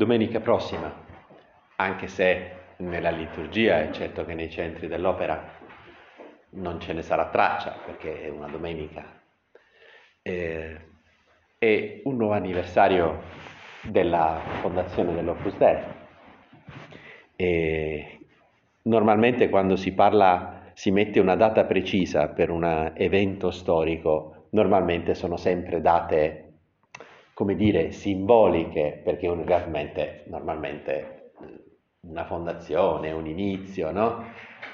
domenica prossima, anche se nella liturgia, eccetto che nei centri dell'opera, non ce ne sarà traccia perché è una domenica. Eh, è un nuovo anniversario della fondazione dell'Opus Dei. E normalmente quando si parla, si mette una data precisa per un evento storico, normalmente sono sempre date, come dire, simboliche, perché realmente, normalmente una fondazione, un inizio, no?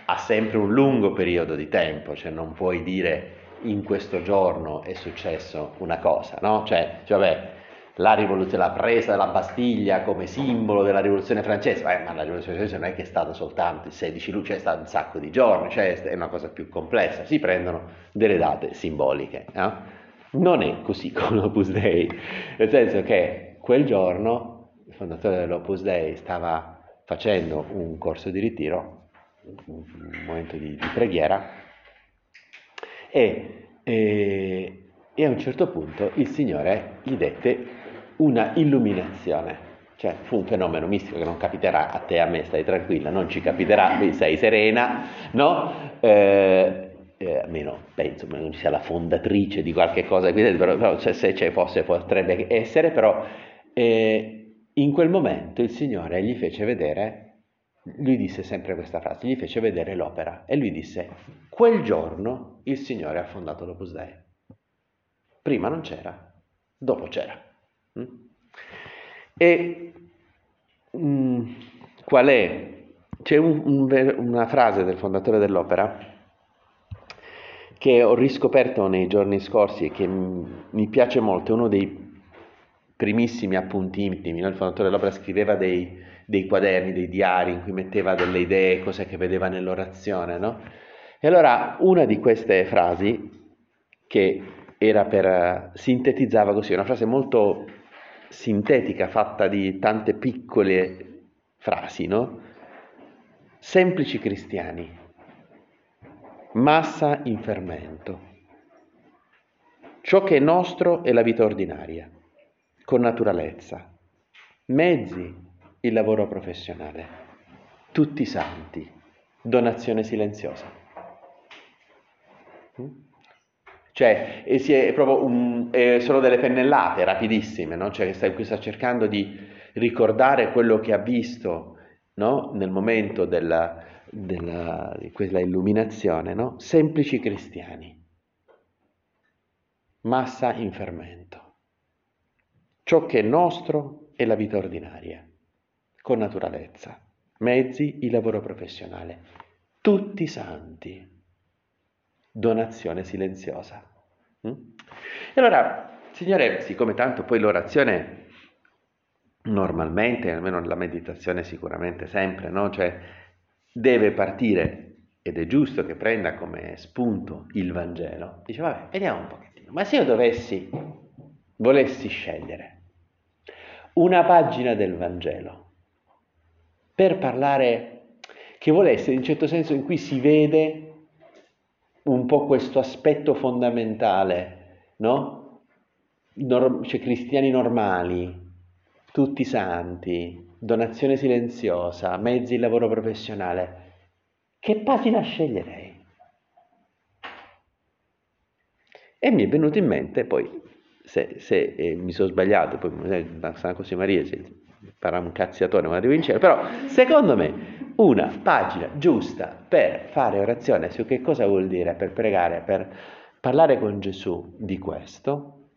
ha sempre un lungo periodo di tempo, cioè non puoi dire in questo giorno è successo una cosa, no? Cioè, cioè vabbè, la la presa della Bastiglia come simbolo della rivoluzione francese, eh, ma la rivoluzione francese non è che è stata soltanto il 16 luglio, è stato un sacco di giorni, cioè è una cosa più complessa, si prendono delle date simboliche. No? Non è così con l'Opus Dei, nel senso che quel giorno il fondatore dell'Opus Dei stava facendo un corso di ritiro, un momento di, di preghiera, e, e, e, a un certo punto il Signore gli dette una illuminazione, cioè fu un fenomeno mistico che non capiterà a te, a me, stai tranquilla, non ci capiterà, sei serena, no? Eh, eh, almeno penso che non sia la fondatrice di qualche cosa però, però se, se ci fosse potrebbe essere, però eh, in quel momento il Signore gli fece vedere, lui disse sempre questa frase, gli fece vedere l'opera e lui disse, quel giorno il Signore ha fondato l'Opus Dei. Prima non c'era, dopo c'era. Mm? E mm, qual è? C'è un, un, una frase del fondatore dell'opera che ho riscoperto nei giorni scorsi e che mi piace molto, è uno dei primissimi appunti intimi, no? il fondatore dell'opera scriveva dei, dei, quaderni, dei diari in cui metteva delle idee, cose che vedeva nell'orazione, no? E allora una di queste frasi, che era per, sintetizzava così, una frase molto sintetica, fatta di tante piccole frasi, no? Semplici cristiani, massa in fermento. Ciò che è nostro è la vita ordinaria con naturalezza. Mezzi, il lavoro professionale. Tutti santi, donazione silenziosa. Mm? Cioè, è, proprio un, è solo delle pennellate rapidissime, no? Cioè, qui sta cercando di ricordare quello che ha visto no? nel momento della, della, di quella illuminazione, no? Semplici cristiani, massa in fermento. Ciò che è nostro è la vita ordinaria, con naturalezza, mezzi, il lavoro professionale, tutti santi, donazione silenziosa. Mm? E allora, Signore, siccome tanto poi l'orazione normalmente, almeno nella meditazione sicuramente sempre, no? cioè, deve partire ed è giusto che prenda come spunto il Vangelo, dice vabbè, vediamo un pochettino, ma se io dovessi, volessi scegliere una pagina del Vangelo per parlare, che vuole essere in un certo senso in cui si vede un po' questo aspetto fondamentale, no? Nor- cioè cristiani normali, tutti santi, donazione silenziosa, mezzi di lavoro professionale. Che pagina sceglierei? E mi è venuto in mente poi se, se eh, mi sono sbagliato, poi San José Maria si farà un cazziatore ma in cielo, però secondo me una pagina giusta per fare orazione su che cosa vuol dire, per pregare, per parlare con Gesù di questo,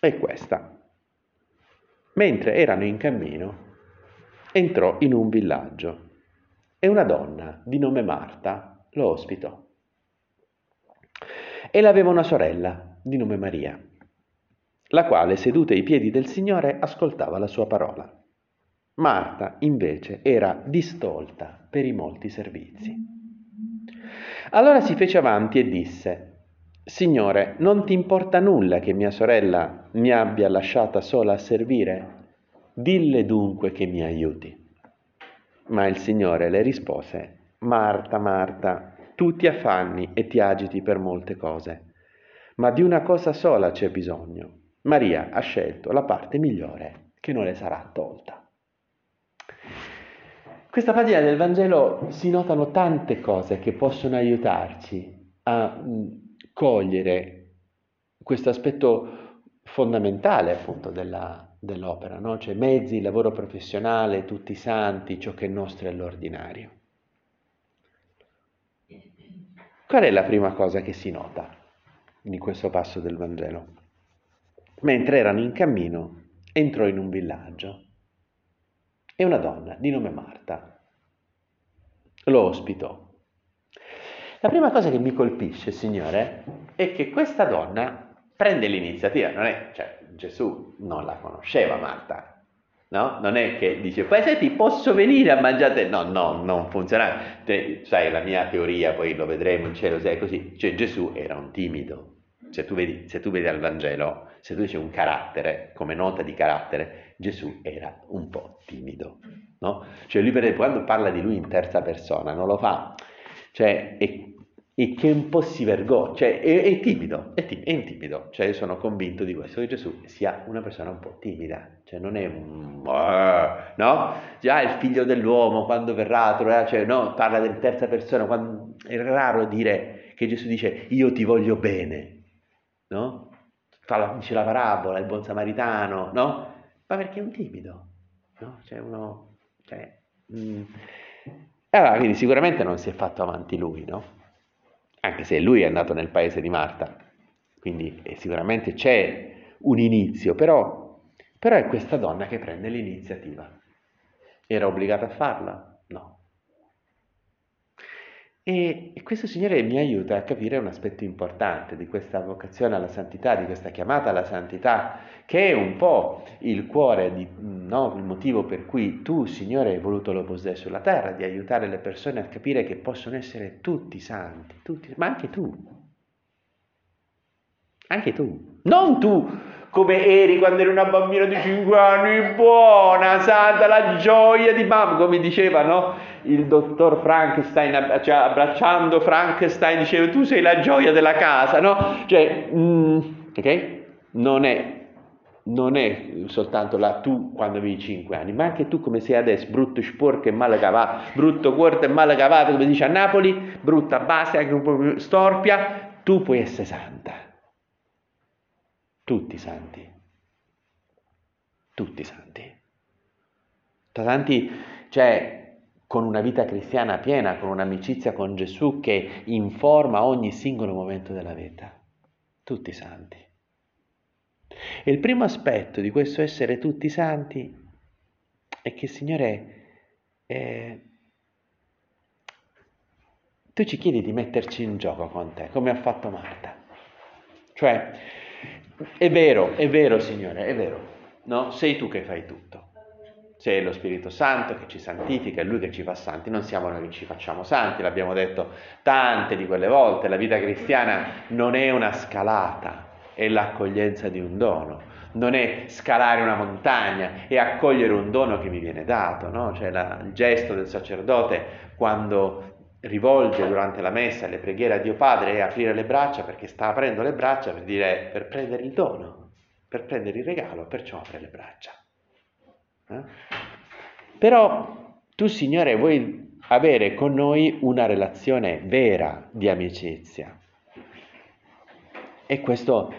è questa. Mentre erano in cammino, entrò in un villaggio e una donna di nome Marta lo ospitò. Ella aveva una sorella di nome Maria la quale seduta ai piedi del Signore ascoltava la sua parola. Marta, invece, era distolta per i molti servizi. Allora si fece avanti e disse, Signore, non ti importa nulla che mia sorella mi abbia lasciata sola a servire? Dille dunque che mi aiuti. Ma il Signore le rispose, Marta, Marta, tu ti affanni e ti agiti per molte cose, ma di una cosa sola c'è bisogno. Maria ha scelto la parte migliore che non le sarà tolta. questa pagina del Vangelo si notano tante cose che possono aiutarci a mm, cogliere questo aspetto fondamentale appunto della, dell'opera, no? cioè mezzi, lavoro professionale, tutti i santi, ciò che è nostro è l'ordinario. Qual è la prima cosa che si nota di questo passo del Vangelo? Mentre erano in cammino, entrò in un villaggio e una donna di nome Marta lo ospitò. La prima cosa che mi colpisce, Signore, è che questa donna prende l'iniziativa, non è, cioè Gesù non la conosceva Marta, No? Non è che dice, poi senti, posso venire a mangiare? No, no, non funziona. Te, sai, la mia teoria, poi lo vedremo in cielo, se è così. Cioè, Gesù era un timido. Cioè, tu vedi, se tu vedi al Vangelo, se tu dici un carattere, come nota di carattere, Gesù era un po' timido. No? Cioè, lui, per esempio, quando parla di lui in terza persona, non lo fa. Cioè, è e che un po' si vergogna, cioè è, è timido, è, tim- è intimido, cioè io sono convinto di questo, che Gesù sia una persona un po' timida, cioè non è un... no? Già il figlio dell'uomo quando verrà, cioè no, parla in terza persona, quando, è raro dire che Gesù dice io ti voglio bene, no? Fa la, dice la parabola, il buon samaritano, no? Ma perché è un timido, no? Cioè uno... Cioè, mm. Allora, quindi sicuramente non si è fatto avanti lui, no? Anche se lui è andato nel paese di Marta, quindi eh, sicuramente c'è un inizio, però, però è questa donna che prende l'iniziativa. Era obbligata a farla? E, e, questo Signore mi aiuta a capire un aspetto importante di questa vocazione alla santità, di questa chiamata alla santità, che è un po' il cuore, di, no, il motivo per cui tu, Signore, hai voluto l'Opus Dei sulla terra, di aiutare le persone a capire che possono essere tutti santi, tutti, ma anche tu. Anche tu. Non tu come eri quando eri una bambina di 5 anni, buona, santa, la gioia di mamma, come diceva, no? il dottor Frankenstein, cioè abbracciando Frankenstein, diceva tu sei la gioia della casa, no? Cioè, mm, ok? Non è, non è soltanto la tu quando avevi 5 anni, ma anche tu come sei adesso, brutto sporco e male cavato, brutto corto e male cavato, come dice a Napoli, brutta base, anche un po' storpia, tu puoi essere santa. Tutti santi. Tutti santi. Tanti, cioè, con una vita cristiana piena, con un'amicizia con Gesù che informa ogni singolo momento della vita. Tutti santi. E il primo aspetto di questo essere tutti santi è che, Signore, eh, tu ci chiedi di metterci in gioco con te, come ha fatto Marta. Cioè, è vero, è vero, Signore, è vero, no? Sei tu che fai tutto c'è lo Spirito Santo che ci santifica, è Lui che ci fa santi, non siamo noi che ci facciamo santi, l'abbiamo detto tante di quelle volte, la vita cristiana non è una scalata, è l'accoglienza di un dono, non è scalare una montagna, è accogliere un dono che mi viene dato, no? cioè la, il gesto del sacerdote quando rivolge durante la messa le preghiere a Dio Padre è aprire le braccia perché sta aprendo le braccia per dire per prendere il dono, per prendere il regalo, perciò apre le braccia. Eh? Però tu, Signore, vuoi avere con noi una relazione vera di amicizia. E questo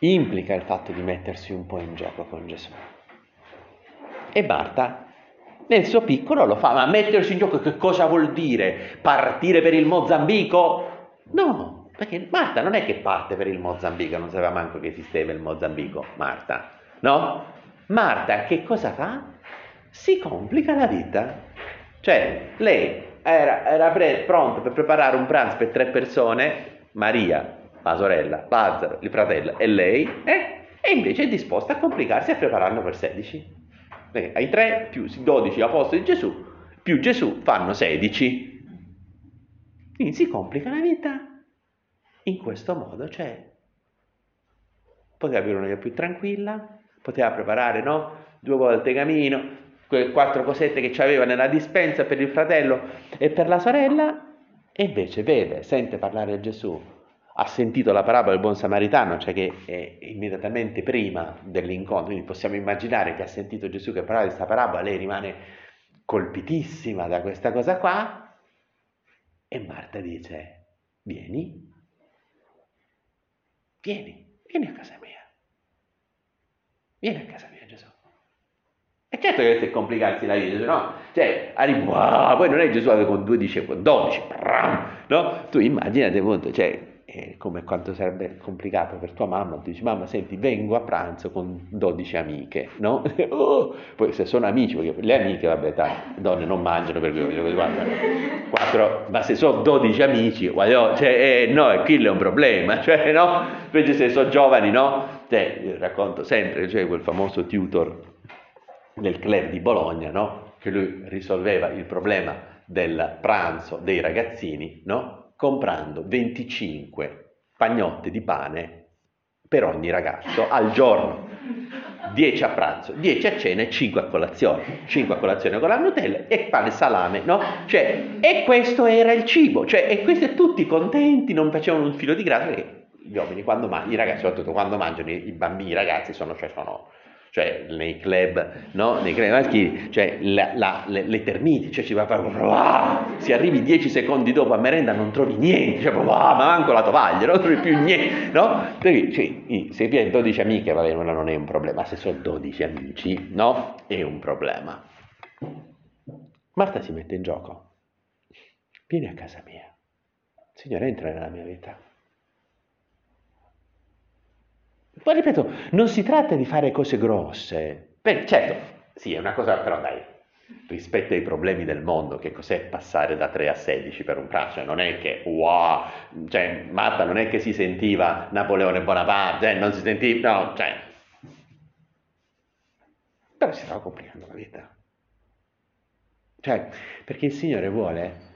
implica il fatto di mettersi un po' in gioco con Gesù. E Marta nel suo piccolo lo fa, ma mettersi in gioco che cosa vuol dire? Partire per il Mozambico? No, perché Marta non è che parte per il Mozambico, non sapeva manco che esisteva il Mozambico, Marta, no? Marta che cosa fa? Si complica la vita. Cioè, lei era, era pre- pronta per preparare un pranzo per tre persone, Maria, la sorella, Lazzaro, il fratello e lei, eh? e invece è disposta a complicarsi a prepararlo per 16. Perché ai 3 più 12 apostoli di Gesù, più Gesù fanno 16. Quindi si complica la vita in questo modo, cioè poteva avere una vita più tranquilla, poteva preparare no? due volte camino, quelle quattro cosette che aveva nella dispensa per il fratello e per la sorella, e invece vede, sente parlare Gesù, ha sentito la parabola del buon samaritano, cioè che è immediatamente prima dell'incontro, quindi possiamo immaginare che ha sentito Gesù che parlava di questa parabola, lei rimane colpitissima da questa cosa qua e Marta dice, vieni, vieni, vieni a casa mia, vieni a casa mia Gesù. E certo che deve complicarsi la vita, no? Cioè, arrivi, wow, poi non è Gesù con due dice con dodici, no? Tu immaginate appunto, cioè, eh, come quanto sarebbe complicato per tua mamma, tu dici mamma senti vengo a pranzo con 12 amiche, no? oh, poi se sono amici, perché le amiche vabbè le donne non mangiano per quello, guarda, quattro, ma se sono 12 amici, guarda, cioè, eh, no, quello è un problema, cioè no? Invece se sono giovani, no? Cioè, racconto sempre, cioè quel famoso tutor del club di Bologna, no? Che lui risolveva il problema del pranzo dei ragazzini, no? Comprando 25 pagnotte di pane per ogni ragazzo al giorno. 10 a pranzo, 10 a cena e 5 a colazione. 5 a colazione con la Nutella e pane salame, no? Cioè, e questo era il cibo, cioè, e questi tutti contenti, non facevano un filo di grasso perché gli uomini quando mangiano, i ragazzi soprattutto quando mangiano, i bambini, i ragazzi sono, cioè, sono cioè nei club, no? nei club maschili, cioè la, la, le, le, termiti, cioè ci va a fare, se arrivi dieci secondi dopo a merenda non trovi niente, cioè wow, ma manco la tovaglia, non trovi più niente, no? Perché cioè, se hai 12 amiche, va bene, non è un problema, se sono 12 amici, no? È un problema. Marta si mette in gioco, vieni a casa mia, Signore entra nella mia vita. Poi ripeto, non si tratta di fare cose grosse. Beh, certo, sì, è una cosa, però dai, rispetto ai problemi del mondo, che cos'è passare da 3 a 16 per un pranzo? Cioè, non è che, wow, cioè, Marta non è che si sentiva Napoleone Bonaparte, cioè, non si sentiva, no, cioè... Però si stava complicando la vita. Cioè, perché il Signore vuole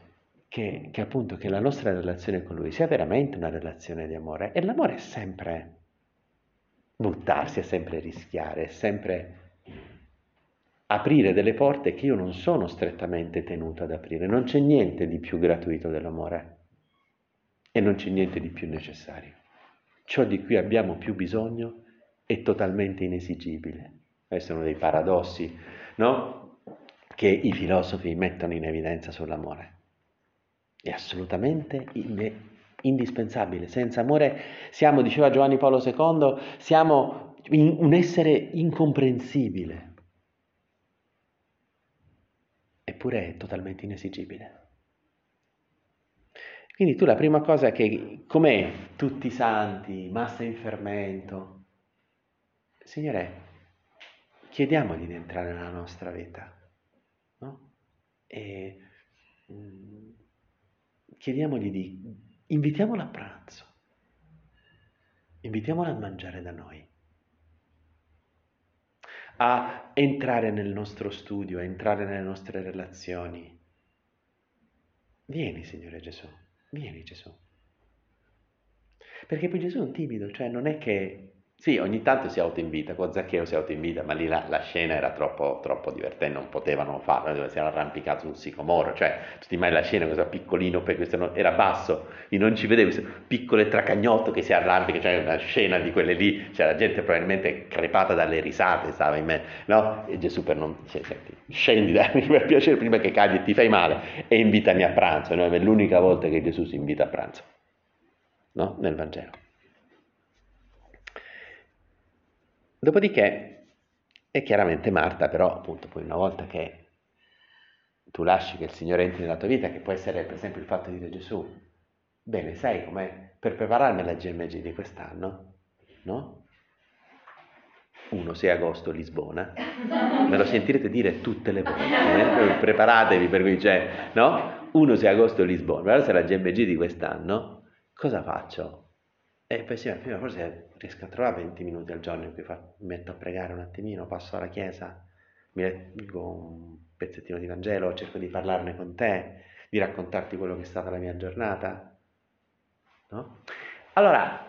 che, che appunto che la nostra relazione con Lui sia veramente una relazione di amore. E l'amore è sempre buttarsi, è sempre rischiare, è sempre aprire delle porte che io non sono strettamente tenuto ad aprire. Non c'è niente di più gratuito dell'amore e non c'è niente di più necessario. Ciò di cui abbiamo più bisogno è totalmente inesigibile. Questo è uno dei paradossi no? che i filosofi mettono in evidenza sull'amore. È assolutamente indispensabile. Senza amore siamo, diceva Giovanni Paolo II, siamo un essere incomprensibile. Eppure è totalmente inesigibile. Quindi tu la prima cosa che, com'è tutti i santi, massa in fermento, Signore, chiediamogli di entrare nella nostra vita, no? E mm, chiediamogli di invitiamola a pranzo, invitiamola a mangiare da noi, a entrare nel nostro studio, a entrare nelle nostre relazioni. Vieni, Signore Gesù, vieni Gesù. Perché poi Gesù è un timido, cioè non è che sì, ogni tanto si autoinvita, con Zaccheo si autoinvita, ma lì la, la scena era troppo, troppo, divertente, non potevano farlo, si era arrampicato sul sicomoro, cioè tu ti immagini la scena, questo piccolino, questo era basso, io non ci vedevo, questo piccolo tracagnotto che si arrampica, cioè una scena di quelle lì, cioè la gente probabilmente crepata dalle risate stava in me, no? E Gesù per non, cioè, senti, scendi da me per piacere prima che cadi e ti fai male e invitami a pranzo, no? è l'unica volta che Gesù si invita a pranzo, no? Nel Vangelo. Dopodiché, è chiaramente Marta, però appunto poi una volta che tu lasci che il Signore entri nella tua vita, che può essere per esempio il fatto di dire Gesù, bene, sai come per prepararmi alla GMG di quest'anno, no? 1 6 agosto Lisbona, me lo sentirete dire tutte le volte, eh? preparatevi per cui c'è, no? 1 6 agosto Lisbona, allora se la GMG di quest'anno, cosa faccio? E poi sì, prima forse riesco a trovare 20 minuti al giorno in cui fa, metto a pregare un attimino, passo alla chiesa, mi leggo un pezzettino di Vangelo, cerco di parlarne con te, di raccontarti quello che è stata la mia giornata. No? Allora,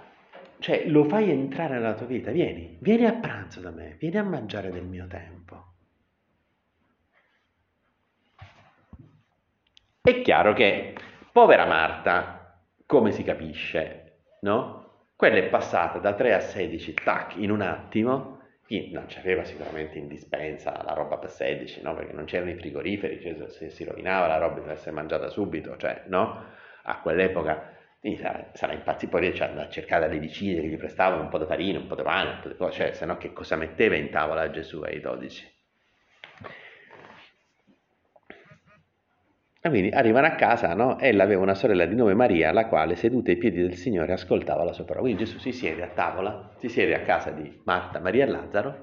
cioè, lo fai entrare nella tua vita, vieni, vieni a pranzo da me, vieni a mangiare del mio tempo. È chiaro che, povera Marta, come si capisce, no? Quella è passata da 3 a 16, tac, in un attimo, non c'aveva sicuramente in dispensa la roba per 16, no? Perché non c'erano i frigoriferi, cioè se si rovinava la roba deve essere mangiata subito, cioè, no? A quell'epoca sarà, sarà impazzito, poi riesce a cercare le vicine che gli prestavano un po' di farina, un po' di pane, un po' di cose, cioè, se no che cosa metteva in tavola Gesù ai dodici? E quindi arrivano a casa, no? Ella aveva una sorella di nome Maria, la quale, seduta ai piedi del Signore, ascoltava la sua parola. Quindi Gesù si siede a tavola, si siede a casa di Marta, Maria e Lazzaro,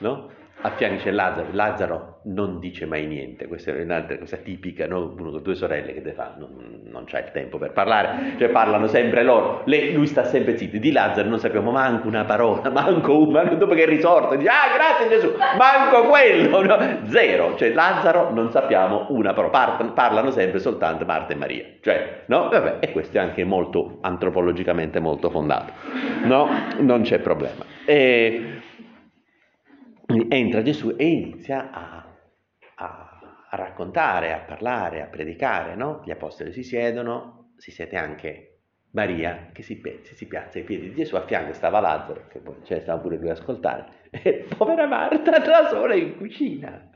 no? A fianco c'è Lazzaro, Lazzaro non dice mai niente, questa è un'altra cosa tipica, no? uno con due sorelle che fa, non, non c'ha il tempo per parlare, cioè parlano sempre loro, Lei, lui sta sempre zitto, di Lazzaro non sappiamo manco una parola, manco una, dopo che è risorto, dice ah grazie Gesù, manco quello, no? zero, cioè Lazzaro non sappiamo una parola, parlano sempre soltanto Marta e Maria, cioè, no? Vabbè, e questo è anche molto, antropologicamente molto fondato, no? Non c'è problema. E, entra Gesù e inizia a, a, raccontare, a parlare, a predicare, no? Gli apostoli si siedono, si siede anche Maria che si, si, piazza ai piedi di Gesù, a fianco stava Lazzaro, che poi cioè, stava pure lui a ascoltare, e povera Marta da sola in cucina.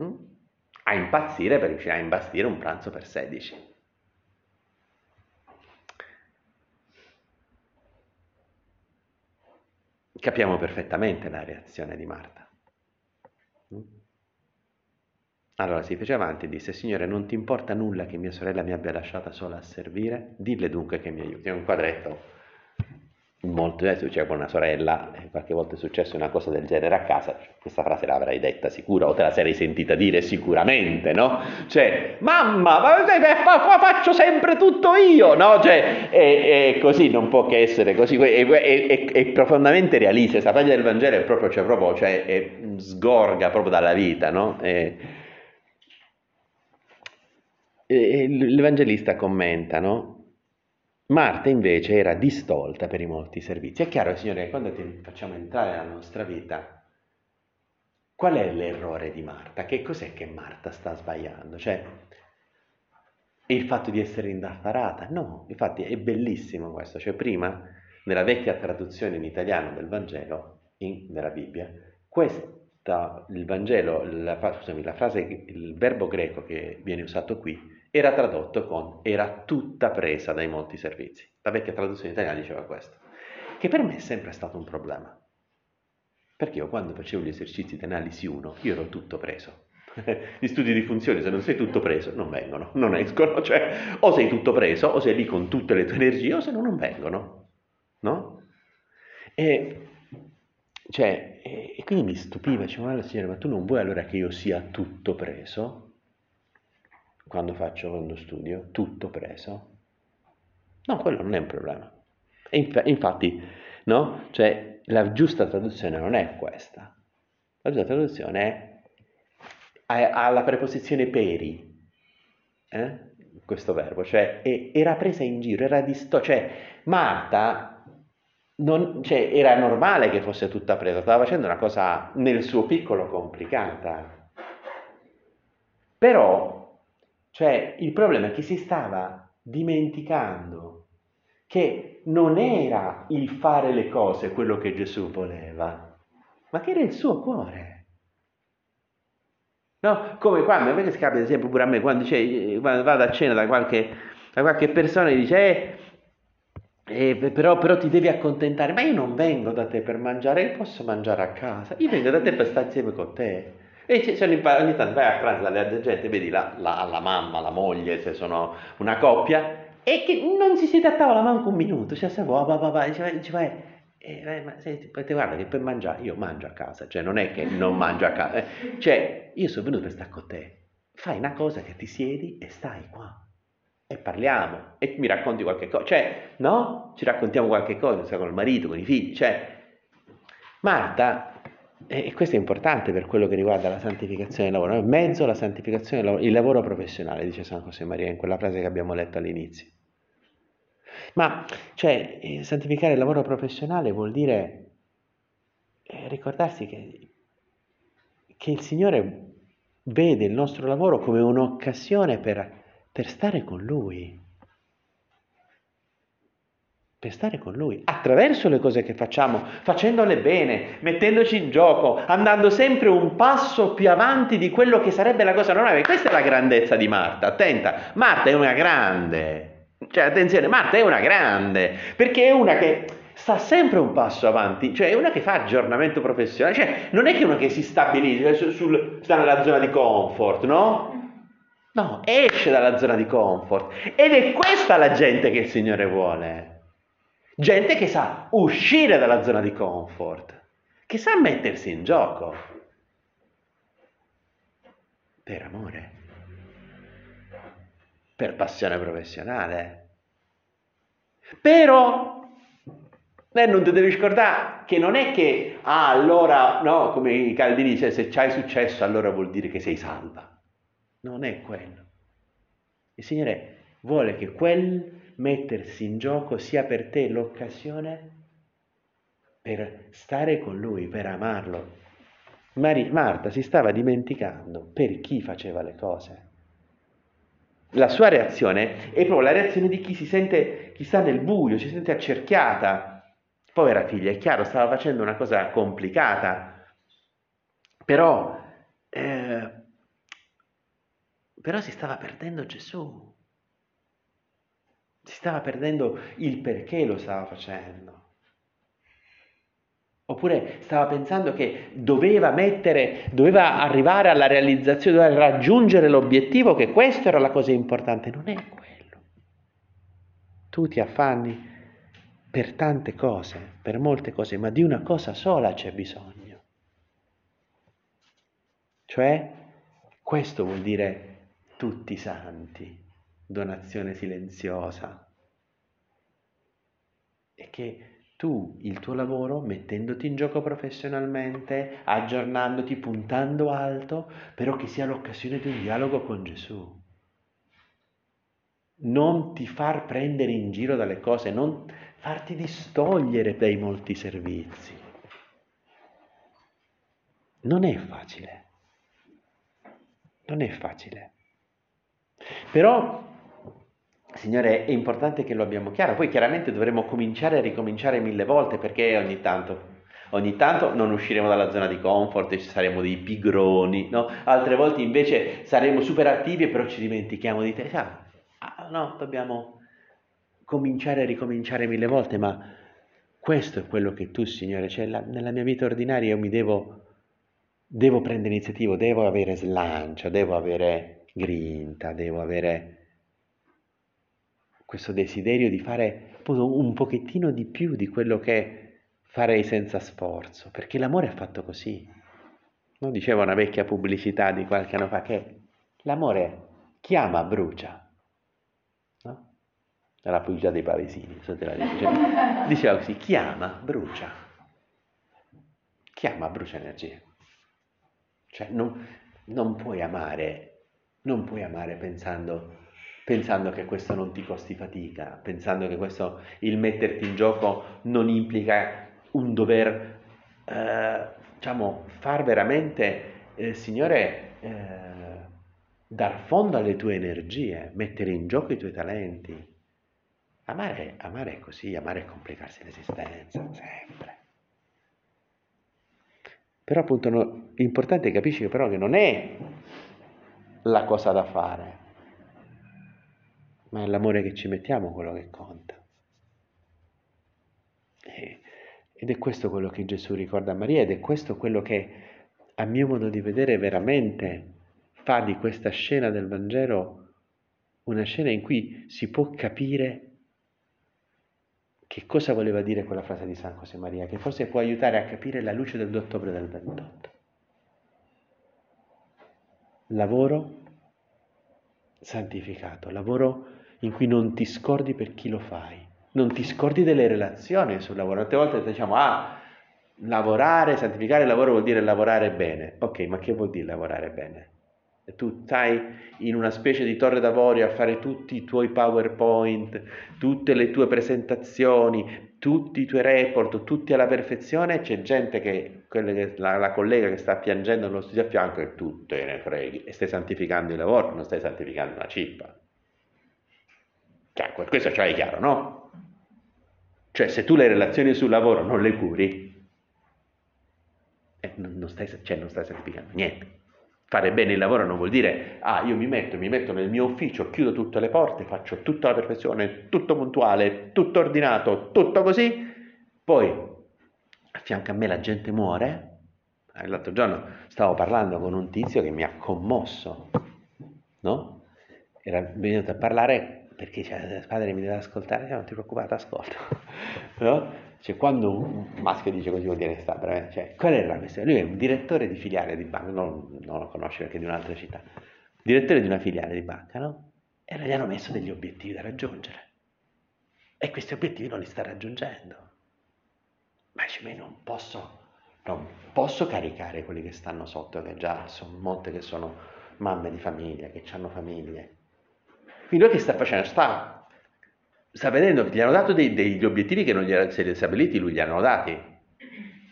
Mm? A impazzire per riuscire a imbastire un pranzo per 16. Capiamo perfettamente la reazione di Marta. Mm? Allora si fece avanti e disse, Signore, non ti importa nulla che mia sorella mi abbia lasciata sola a servire? Dille dunque che mi aiuti. È un quadretto molto adesso c'è con una sorella, e qualche volta è successo una cosa del genere a casa, questa frase l'avrai detta sicura o te la sarei sentita dire sicuramente, no? Cioè, mamma, ma faccio sempre tutto io, no? Cioè, è, è così, non può che essere così, è, è, è profondamente realista, questa pagina del Vangelo è proprio, cioè, proprio cioè, sgorga proprio dalla vita, no? l'Evangelista commenta, no? Marta invece era distolta per i molti servizi. È chiaro, Signore, che quando ti facciamo entrare nella nostra vita, qual è l'errore di Marta? Che cos'è che Marta sta sbagliando? Cioè, il fatto di essere indaffarata? No, infatti è bellissimo questo. Cioè, prima, nella vecchia traduzione in italiano del Vangelo, in, della Bibbia, questa, il Vangelo, la, scusami, la frase, il verbo greco che viene usato qui, era tradotto con era tutta presa dai molti servizi. La vecchia traduzione italiana diceva questo, che per me è sempre stato un problema. Perché io quando facevo gli esercizi di analisi 1, io ero tutto preso. Gli studi di funzioni, se non sei tutto preso, non vengono, non escono. Cioè, o sei tutto preso, o sei lì con tutte le tue energie, o se no non vengono. No? E, cioè, e quindi mi stupiva, dicevo, signore, ma tu non vuoi allora che io sia tutto preso? Quando faccio uno studio, tutto preso. No, quello non è un problema. Inf- infatti, no? Cioè, la giusta traduzione non è questa. La giusta traduzione è alla preposizione peri, eh? questo verbo, cioè era presa in giro, era disto, cioè Marta non, cioè, era normale che fosse tutta presa, stava facendo una cosa nel suo piccolo complicata. Però cioè, il problema è che si stava dimenticando che non era il fare le cose quello che Gesù voleva, ma che era il suo cuore. No? Come quando, a me capita ad esempio pure a me, quando, quando vado a cena da qualche, da qualche persona e dice, eh, eh, però, però, ti devi accontentare, ma io non vengo da te per mangiare, io posso mangiare a casa, io vengo da te per stare insieme con te. E c- ogni tanto vai a pranzo altre gente, vedi la, la, la, mamma, la moglie, se sono una coppia, e che non si siede a tavola manco un minuto, cioè se va, va, va, dice, vai, eh, eh, ma senti, guarda che per mangiare, io mangio a casa, cioè non è che non mangio a casa, eh, cioè io sono venuto per stare con te, fai una cosa che ti siedi e stai qua e parliamo e mi racconti qualche cosa, cioè no? Ci raccontiamo qualche cosa, con il marito, con i figli, cioè. Marta e questo è importante per quello che riguarda la santificazione del lavoro, mezzo alla santificazione del lavoro, il lavoro professionale, dice San José Maria in quella frase che abbiamo letto all'inizio. Ma, cioè, eh, santificare il lavoro professionale vuol dire eh, ricordarsi che, che, il Signore vede il nostro lavoro come un'occasione per, per stare con Lui. Per stare con Lui, attraverso le cose che facciamo, facendole bene, mettendoci in gioco, andando sempre un passo più avanti di quello che sarebbe la cosa normale. Questa è la grandezza di Marta, attenta, Marta è una grande, cioè attenzione, Marta è una grande, perché è una che sta sempre un passo avanti, cioè è una che fa aggiornamento professionale, cioè non è che una che si stabilizza, sul, sul, sta nella zona di comfort, no? No, esce dalla zona di comfort ed è questa la gente che il Signore vuole. Gente che sa uscire dalla zona di comfort, che sa mettersi in gioco per amore, per passione professionale. Però eh, non ti devi scordare che non è che, ah, allora, no, come i Caldini dice, se c'hai successo allora vuol dire che sei salva. Non è quello. Il Signore vuole che quel mettersi in gioco sia per te l'occasione per stare con lui, per amarlo. Mari- Marta si stava dimenticando per chi faceva le cose. La sua reazione è proprio la reazione di chi si sente, chi sta nel buio, si sente accerchiata. Povera figlia, è chiaro, stava facendo una cosa complicata, però, eh, però si stava perdendo Gesù si stava perdendo il perché lo stava facendo. Oppure stava pensando che doveva mettere, doveva arrivare alla realizzazione, doveva raggiungere l'obiettivo, che questa era la cosa importante. Non è quello. Tu ti affanni per tante cose, per molte cose, ma di una cosa sola c'è bisogno. Cioè, questo vuol dire tutti santi donazione silenziosa. E che tu il tuo lavoro, mettendoti in gioco professionalmente, aggiornandoti, puntando alto, però che sia l'occasione di un dialogo con Gesù. Non ti far prendere in giro dalle cose, non farti distogliere dai molti servizi. Non è facile. Non è facile. Però Signore, è importante che lo abbiamo chiaro, poi chiaramente dovremo cominciare e ricominciare mille volte perché ogni tanto, ogni tanto non usciremo dalla zona di comfort e ci saremo dei pigroni, no? altre volte invece saremo super attivi e però ci dimentichiamo di te. Ah, no, dobbiamo cominciare e ricominciare mille volte, ma questo è quello che tu, Signore, cioè la, nella mia vita ordinaria io mi devo, devo prendere iniziativa, devo avere slancio, devo avere grinta, devo avere questo desiderio di fare appunto, un pochettino di più di quello che farei senza sforzo, perché l'amore è fatto così. Non diceva una vecchia pubblicità di qualche anno fa che l'amore chiama, brucia. No? Era la pubblicità dei paesini, so te la dice. diceva così, chiama, brucia. Chiama, brucia energia. Cioè non, non puoi amare, non puoi amare pensando pensando che questo non ti costi fatica, pensando che questo, il metterti in gioco non implica un dover, eh, diciamo, far veramente, eh, Signore, eh, dar fondo alle tue energie, mettere in gioco i tuoi talenti. Amare, amare è così, amare è complicarsi l'esistenza, sempre. Però appunto no, l'importante è capisci però che non è la cosa da fare, ma è l'amore che ci mettiamo quello che conta. E, ed è questo quello che Gesù ricorda a Maria ed è questo quello che, a mio modo di vedere, veramente fa di questa scena del Vangelo una scena in cui si può capire che cosa voleva dire quella frase di San José Maria, che forse può aiutare a capire la luce del 2 ottobre del 28. Lavoro santificato, lavoro in cui non ti scordi per chi lo fai, non ti scordi delle relazioni sul lavoro. Tante volte diciamo, ah, lavorare, santificare il lavoro vuol dire lavorare bene. Ok, ma che vuol dire lavorare bene? Tu stai in una specie di torre d'avorio a fare tutti i tuoi PowerPoint, tutte le tue presentazioni, tutti i tuoi report, tutti alla perfezione, c'è gente che, che la, la, collega che sta piangendo nello studio a fianco e tu te ne freghi e stai santificando il lavoro, non stai santificando una cippa. Cioè, questo ce l'hai chiaro, no? Cioè, se tu le relazioni sul lavoro non le curi, eh, non, non, stai, cioè, non stai sacrificando niente. Fare bene il lavoro non vuol dire, ah, io mi metto, mi metto nel mio ufficio, chiudo tutte le porte, faccio tutta la perfezione, tutto puntuale, tutto ordinato, tutto così, poi a fianco a me la gente muore. L'altro giorno stavo parlando con un tizio che mi ha commosso, no? Era venuto a parlare perché cioè, padre mi deve ascoltare, cioè, non ti preoccupare, ascolto, no? Cioè, quando un maschio dice così vuol dire che sta veramente... Cioè, qual è la questione? Lui è un direttore di filiale di banca, non, non lo conosce perché è di un'altra città, direttore di una filiale di banca, no? E gli hanno messo degli obiettivi da raggiungere. E questi obiettivi non li sta raggiungendo. Ma dice, ma non posso, non posso caricare quelli che stanno sotto, che già sono molte che sono mamme di famiglia, che hanno famiglie. Quindi lui che sta facendo? Sta sta vedendo gli hanno dato dei, degli obiettivi che non gli erano stabiliti, lui gli hanno dati.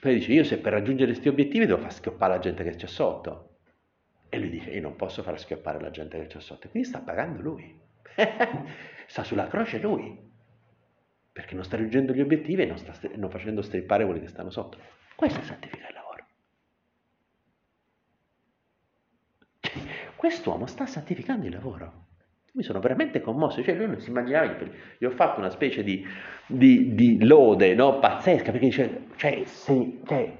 Poi dice, io se per raggiungere questi obiettivi devo far schioppare la gente che c'è sotto. E lui dice, io non posso far schioppare la gente che c'è sotto. quindi sta pagando lui. sta sulla croce lui. Perché non sta raggiungendo gli obiettivi e non sta non facendo strippare quelli che stanno sotto. Questo è santificare il lavoro. Quest'uomo sta santificando il lavoro mi sono veramente commosso, cioè lui non si immaginava, gli ho fatto una specie di, di, di lode no? pazzesca, perché dice, cioè, sei, cioè,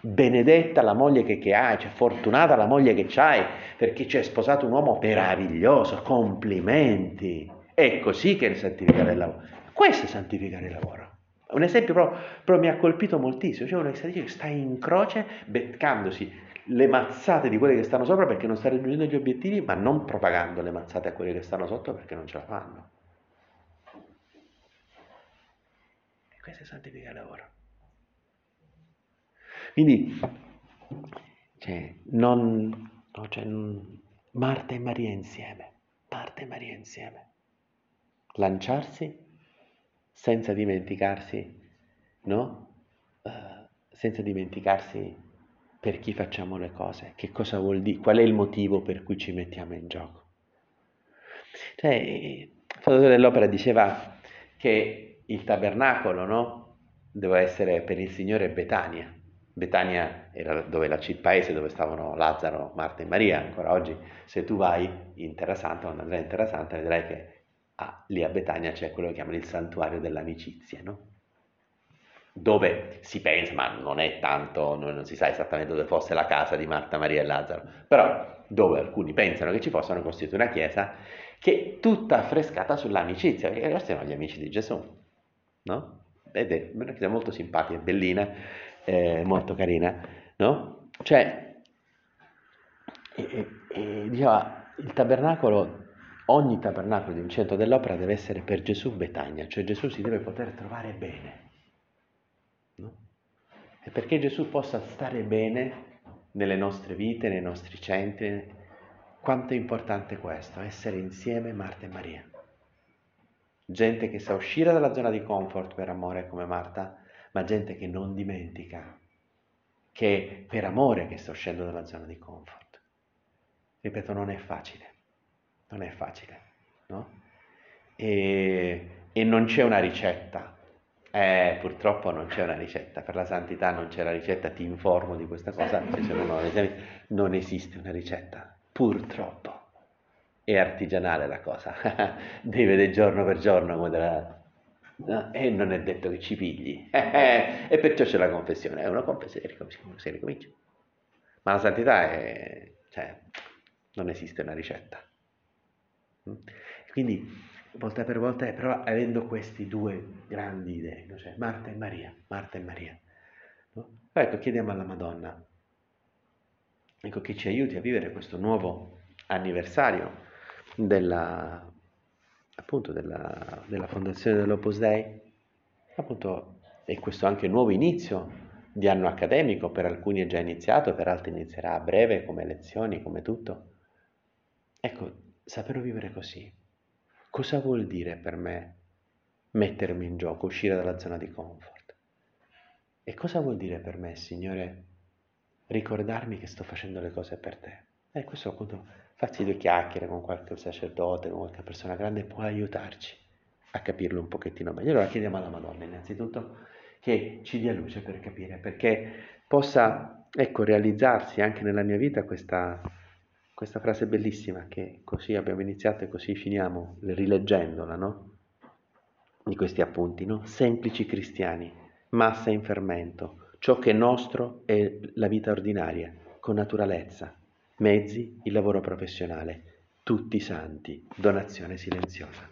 benedetta la moglie che, che hai, cioè, fortunata la moglie che hai, perché ci hai sposato un uomo meraviglioso, complimenti, è così che è santificare il lavoro, questo è santificare il lavoro. Un esempio proprio, proprio mi ha colpito moltissimo, cioè uno che sta, in croce beccandosi le mazzate di quelli che stanno sopra perché non sta raggiungendo gli obiettivi, ma non propagando le mazzate a quelli che stanno sotto perché non ce la fanno. E questo è santificare il lavoro. Quindi, cioè, non, no, cioè, Marta e Maria insieme, Marta e Maria insieme. Lanciarsi senza dimenticarsi, no? Uh, senza dimenticarsi per chi facciamo le cose, che cosa vuol dire, qual è il motivo per cui ci mettiamo in gioco. Cioè, il fondatore dell'opera diceva che il tabernacolo no? doveva essere per il Signore Betania. Betania era dove la, il paese dove stavano Lazzaro, Marta e Maria. Ancora oggi, se tu vai in Terra Santa, quando andrai in Terra Santa, vedrai che ah, lì a Betania c'è quello che chiamano il santuario dell'amicizia, no? dove si pensa, ma non è tanto, non si sa esattamente dove fosse la casa di Marta, Maria e Lazzaro, però dove alcuni pensano che ci possano costituire una chiesa che è tutta affrescata sull'amicizia, perché questi erano gli amici di Gesù, no? Ed è una chiesa molto simpatica, bellina, eh, molto carina, no? Cioè, e, e, diceva, il tabernacolo, ogni tabernacolo di un centro dell'opera deve essere per Gesù Betagna, cioè Gesù si deve poter trovare bene e perché Gesù possa stare bene nelle nostre vite, nei nostri centri. Quanto è importante questo, essere insieme Marta e Maria. Gente che sa uscire dalla zona di comfort per amore come Marta, ma gente che non dimentica che per amore che sta uscendo dalla zona di comfort. Ripeto, non è facile, non è facile, no? E, e non c'è una ricetta eh, purtroppo non c'è una ricetta, per la santità non c'è la ricetta, ti informo di questa cosa, se non, esiste una ricetta, purtroppo. È artigianale la cosa, devi vedere giorno per giorno come la... No, e non è detto che ci pigli, e perciò c'è la confessione, è una confessione, si ricomincia. Ma la santità è, cioè, non esiste una ricetta. Quindi volta per volta, però avendo queste due grandi idee, cioè Marta e Maria, Marta e Maria. No? Ecco, chiediamo alla Madonna ecco, che ci aiuti a vivere questo nuovo anniversario della, appunto, della, della fondazione dell'Opus Dei, appunto, e questo anche nuovo inizio di anno accademico, per alcuni è già iniziato, per altri inizierà a breve come lezioni, come tutto. Ecco, saperlo vivere così, Cosa vuol dire per me mettermi in gioco, uscire dalla zona di comfort? E cosa vuol dire per me, Signore, ricordarmi che sto facendo le cose per te? E questo appunto, farsi due chiacchiere con qualche sacerdote, con qualche persona grande può aiutarci a capirlo un pochettino meglio. Allora chiediamo alla Madonna innanzitutto che ci dia luce per capire, perché possa, ecco, realizzarsi anche nella mia vita questa, questa frase bellissima che così abbiamo iniziato e così finiamo rileggendola, no? Di questi appunti, no? Semplici cristiani, massa in fermento, ciò che è nostro è la vita ordinaria, con naturalezza, mezzi, il lavoro professionale, tutti santi, donazione silenziosa.